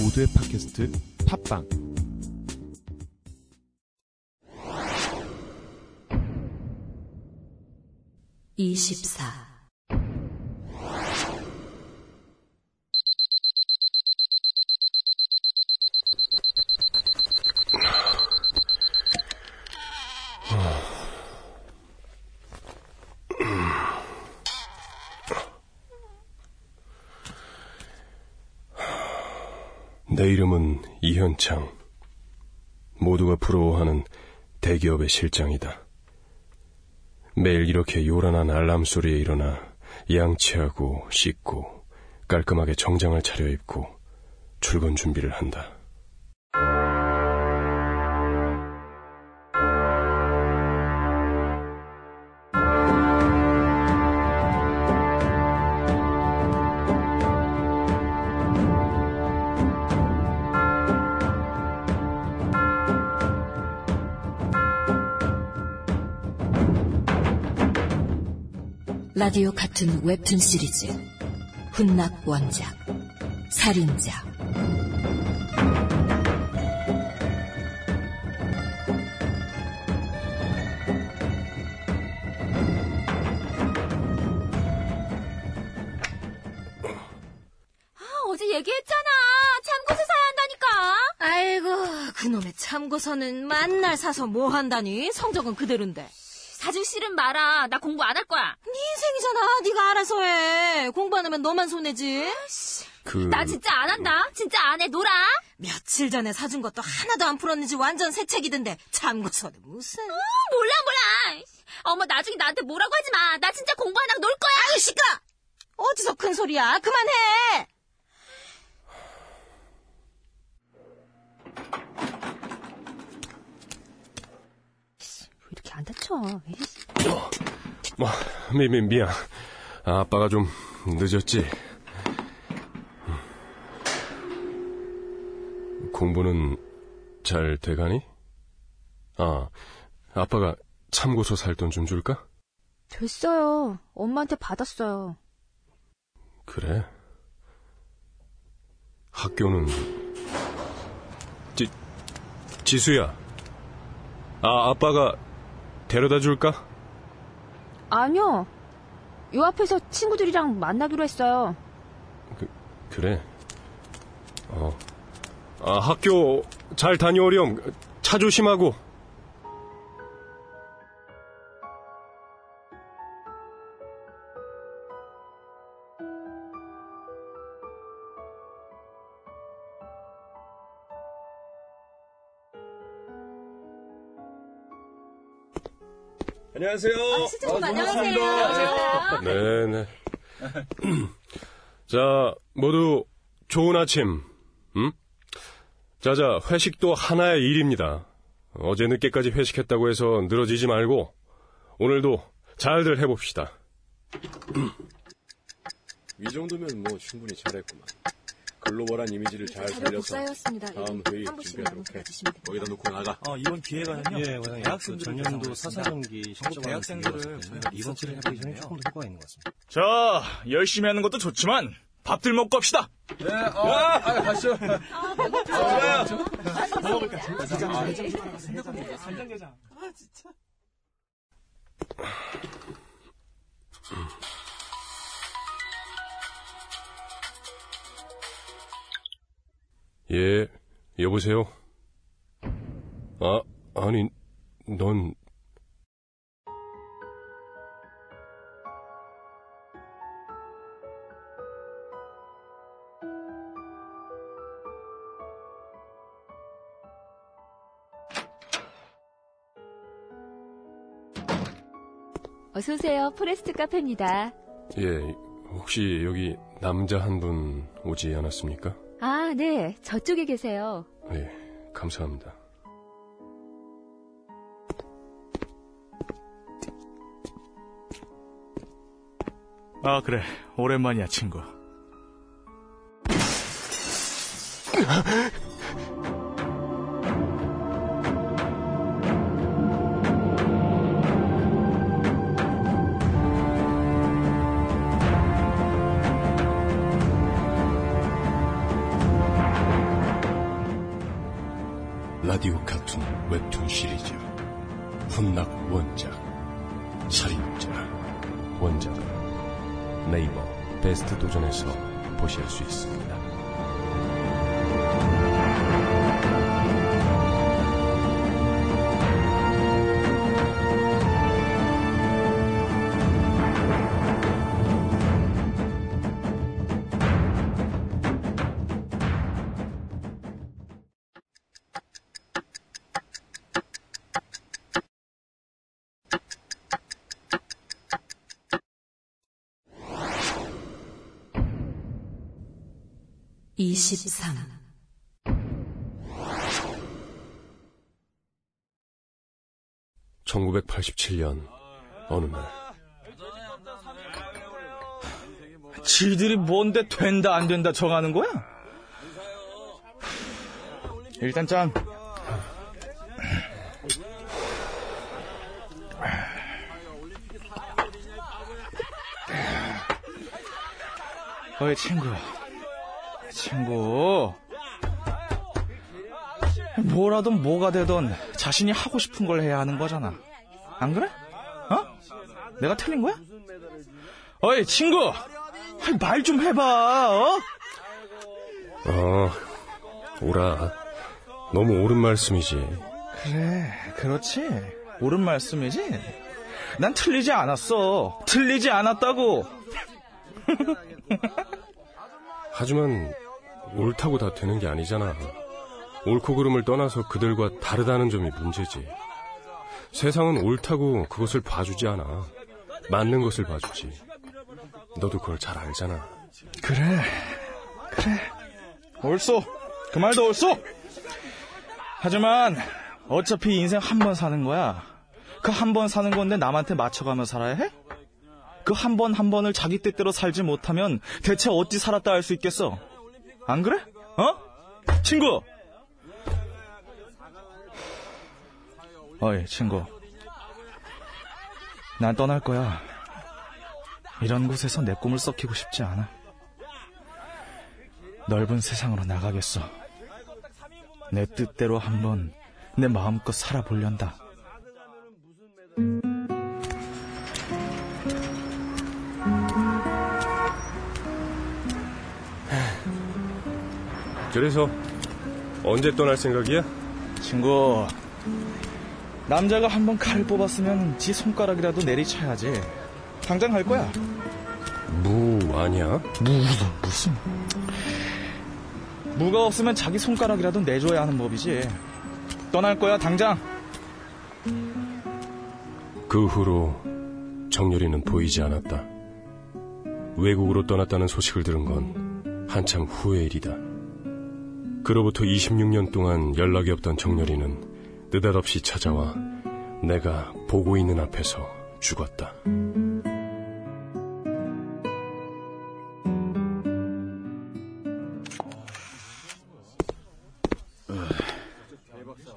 모두의 팟캐스트 팟빵. 24 내 이름은 이현창. 모두가 부러워하는 대기업의 실장이다. 매일 이렇게 요란한 알람 소리에 일어나 양치하고 씻고 깔끔하게 정장을 차려입고 출근 준비를 한다. 라디오 같은 웹툰 시리즈 훈낙 원작 살인자 아, 어제 얘기했잖아. 참고서 사야 한다니까. 아이고, 그놈의 참고서는 만날 사서 뭐 한다니? 성적은 그대로인데. 사주 싫은 마라. 나 공부 안 할 거야. 네 인생이잖아. 네가 알아서 해. 공부 안 하면 너만 손해지. 그 나 진짜 안 한다. 진짜 안 해. 놀아. 며칠 전에 사준 것도 하나도 안 풀었는지 완전 새 책이던데. 참고서는 무슨. 어, 몰라, 몰라. 어머, 나중에 나한테 뭐라고 하지 마. 나 진짜 공부 안 하고 놀 거야. 아유, 시끄러! 어디서 큰 소리야? 그만해! 왜 이렇게 안 다쳐? 에이씨. 뭐, 미, 미, 미안. 아, 아빠가 좀 늦었지. 공부는 잘 돼가니? 아, 아빠가 참고서 살 돈 좀 줄까? 됐어요. 엄마한테 받았어요. 그래. 학교는 지 지수야. 아, 아빠가 데려다 줄까? 아니요. 요 앞에서 친구들이랑 만나기로 했어요. 그래. 어. 아, 학교 잘 다녀오렴. 차 조심하고. 안녕하세요. 시청자 안녕하세요. 네네. 자, 모두 좋은 아침. 음? 자자, 회식도 하나의 일입니다. 어제 늦게까지 회식했다고 해서 늘어지지 말고 오늘도 잘들 해봅시다. 이 정도면 뭐 충분히 잘했구만. 글로벌한 이미지를 잘 살려서 다음 회의 준비하도록 해. 거기다 놓고 나가. 어, 이번 기회가는요. 예, 과장님. 대학생들 전년도 사사정기 전국 대학생들을 이번 기회를 하기 전에 조금 더 효과가 있는 것 같습니다. 자, 열심히 하는 것도 좋지만 밥들 먹고 합시다. 네, 어, 아, 가시죠. 예, 여보세요? 아, 아니, 넌, 어서 오세요. 포레스트 카페입니다. 예, 혹시 여기 남자 한 분 오지 않았습니까? 아, 네. 저쪽에 계세요. 예, 감사합니다. 아, 그래. 오랜만이야, 친구. 웹툰 시리즈. 훈낙 원작. 살인자. 원작은 네이버 베스트 도전에서 보실 수 있습니다. 이십삼 1987년 어느 날 지들이 뭔데 된다 안 된다 정하는 거야? 일단 짱. 어이 친구. 친구. 뭐라든 뭐가 되든 자신이 하고 싶은 걸 해야 하는 거잖아. 안 그래? 어? 내가 틀린 거야? 어이 친구. 말 좀 해봐. 어? 어 오라 너무 옳은 말씀이지 그래, 그렇지. 옳은 말씀이지. 난 틀리지 않았어. 틀리지 않았다고. 하지만 옳다고 다 되는 게 아니잖아 옳고 그름을 떠나서 그들과 다르다는 점이 문제지 세상은 옳다고 그것을 봐주지 않아 맞는 것을 봐주지 너도 그걸 잘 알잖아 그래, 그래. 옳소. 그 말도 옳소. 하지만 어차피 인생 한 번 사는 거야. 그 한 번 사는 건데 남한테 맞춰가며 살아야 해? 그 한 번한 번을 자기 뜻대로 살지 못하면 대체 어찌 살았다 할 수 있겠어? 안 그래? 어? 친구! 어이, 친구. 난 떠날 거야. 이런 곳에서 내 꿈을 썩히고 싶지 않아. 넓은 세상으로 나가겠어. 내 뜻대로 한번 내 마음껏 살아보련다. 그래서 언제 떠날 생각이야? 친구, 남자가 한 번 칼을 뽑았으면 지 손가락이라도 내리쳐야지. 당장 갈 거야. 무 아니야? 무슨 무슨? 무가 없으면 자기 손가락이라도 내줘야 하는 법이지. 떠날 거야 당장. 그 후로 정렬이는 보이지 않았다. 외국으로 떠났다는 소식을 들은 건 한참 후의 일이다. 그로부터 26년 동안 연락이 없던 정렬이는 느닷없이 찾아와 내가 보고 있는 앞에서 죽었다.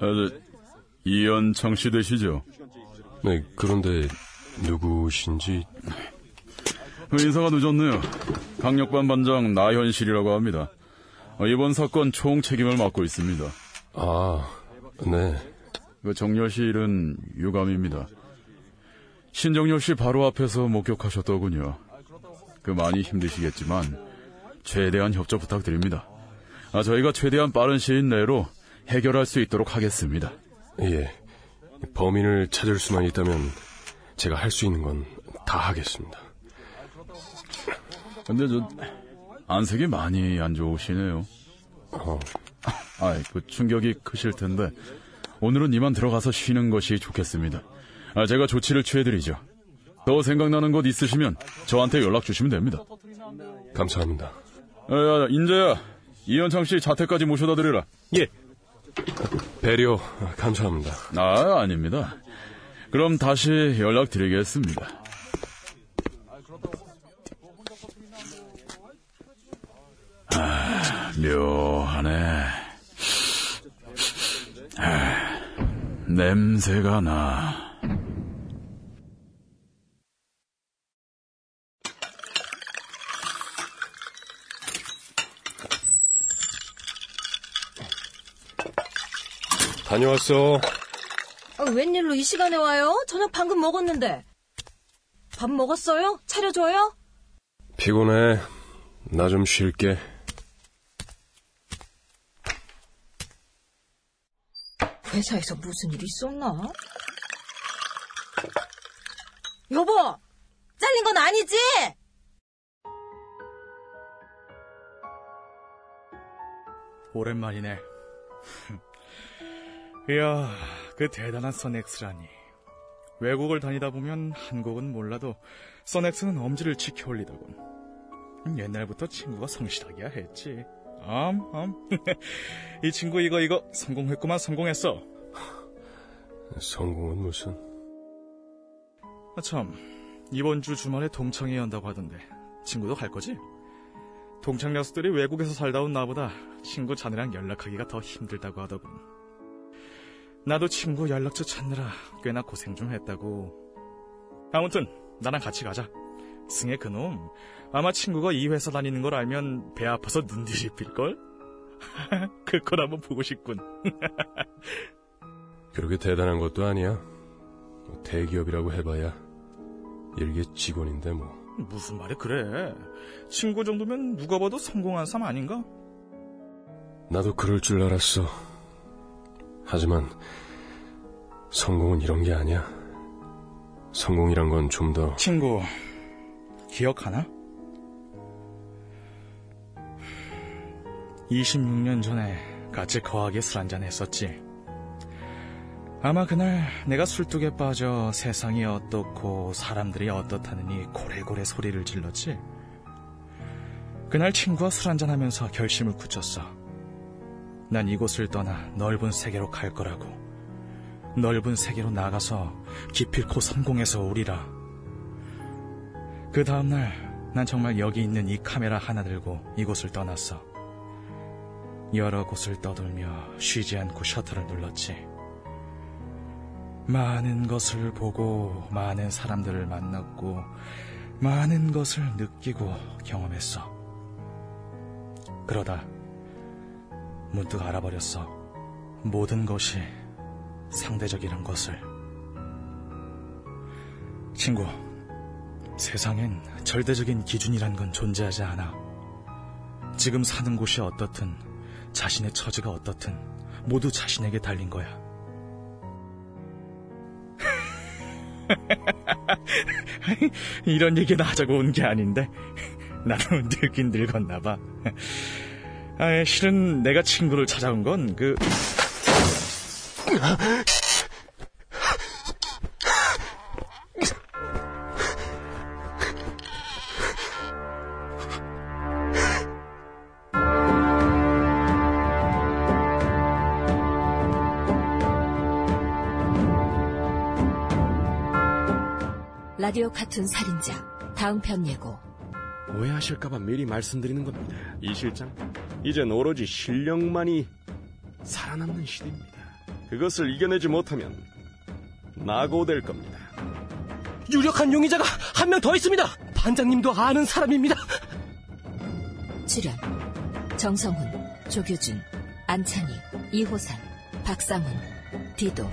아, 저, 이현창 씨 되시죠? 네, 그런데 누구신지 인사가 늦었네요. 강력반 반장 나현실이라고 합니다. 어, 이번 사건 총 책임을 맡고 있습니다. 아, 네. 그 정열 씨 일은 유감입니다. 신정열 씨 바로 앞에서 목격하셨더군요. 그 많이 힘드시겠지만 최대한 협조 부탁드립니다. 아, 저희가 최대한 빠른 시일 내로 해결할 수 있도록 하겠습니다. 예. 범인을 찾을 수만 있다면 제가 할 수 있는 건 다 하겠습니다. 근데 저 안색이 많이 안 좋으시네요. 어, 아, 그 충격이 크실 텐데 오늘은 이만 들어가서 쉬는 것이 좋겠습니다. 아, 제가 조치를 취해드리죠. 더 생각나는 것 있으시면 저한테 연락 주시면 됩니다. 감사합니다. 아, 야, 인재야, 이현창 씨 자택까지 모셔다 드리라. 예. 배려 감사합니다. 아, 아닙니다. 그럼 다시 연락드리겠습니다. 아, 묘하네. 아, 냄새가 나. 다녀왔어. 아, 웬일로 이 시간에 와요? 저녁 방금 먹었는데. 밥 먹었어요? 차려줘요? 피곤해. 나 좀 쉴게. 회사에서 무슨 일 있었나? 여보! 잘린 건 아니지? 오랜만이네. 이야, 그 대단한 써넥스라니. 외국을 다니다 보면 한국은 몰라도 써넥스는 엄지를 지켜올리더군. 옛날부터 친구가 성실하기야 했지. 암, 암. 이 친구 이거 이거 성공했구만 성공했어. 성공은 무슨? 아, 참, 이번 주 주말에 동창회 연다고 하던데 친구도 갈 거지? 동창 녀석들이 외국에서 살다 온 나보다 친구 자네랑 연락하기가 더 힘들다고 하더군. 나도 친구 연락처 찾느라 꽤나 고생 좀 했다고. 아무튼 나랑 같이 가자. 승혜 그놈 아마 친구가 이 회사 다니는 걸 알면 배 아파서 눈 뒤집힐걸? 그걸 한번 보고 싶군. 그렇게 대단한 것도 아니야. 뭐 대기업이라고 해봐야 일개 직원인데 뭐. 무슨 말이 그래? 친구 정도면 누가 봐도 성공한 삶 아닌가? 나도 그럴 줄 알았어. 하지만 성공은 이런 게 아니야. 성공이란 건 좀 더 친구 기억하나? 26년 전에 같이 거하게 술 한잔 했었지. 아마 그날 내가 술뚝에 빠져 세상이 어떻고 사람들이 어떻다느니 고래고래 소리를 질렀지. 그날 친구와 술 한잔 하면서 결심을 굳혔어. 난 이곳을 떠나 넓은 세계로 갈 거라고. 넓은 세계로 나가서 기필코 성공해서 오리라. 그 다음날 난 정말 여기 있는 이 카메라 하나 들고 이곳을 떠났어. 여러 곳을 떠돌며 쉬지 않고 셔터를 눌렀지. 많은 것을 보고 많은 사람들을 만났고 많은 것을 느끼고 경험했어. 그러다 문득 알아버렸어. 모든 것이 상대적이란 것을. 친구, 세상엔 절대적인 기준이란 건 존재하지 않아. 지금 사는 곳이 어떻든, 자신의 처지가 어떻든, 모두 자신에게 달린 거야. 이런 얘기는 하자고 온 게 아닌데, 나도 늙긴 늙었나 봐. 아, 실은 내가 친구를 찾아온 건 그, 라디오 카툰 살인자 다음 편 예고 오해하실까봐 미리 말씀드리는 겁니다. 이 실장, 이젠 오로지 실력만이 살아남는 시대입니다. 그것을 이겨내지 못하면 낙오될 겁니다. 유력한 용의자가 한 명 더 있습니다. 반장님도 아는 사람입니다. 출연 정성훈, 조규준, 안찬희, 이호산, 박상훈, 디도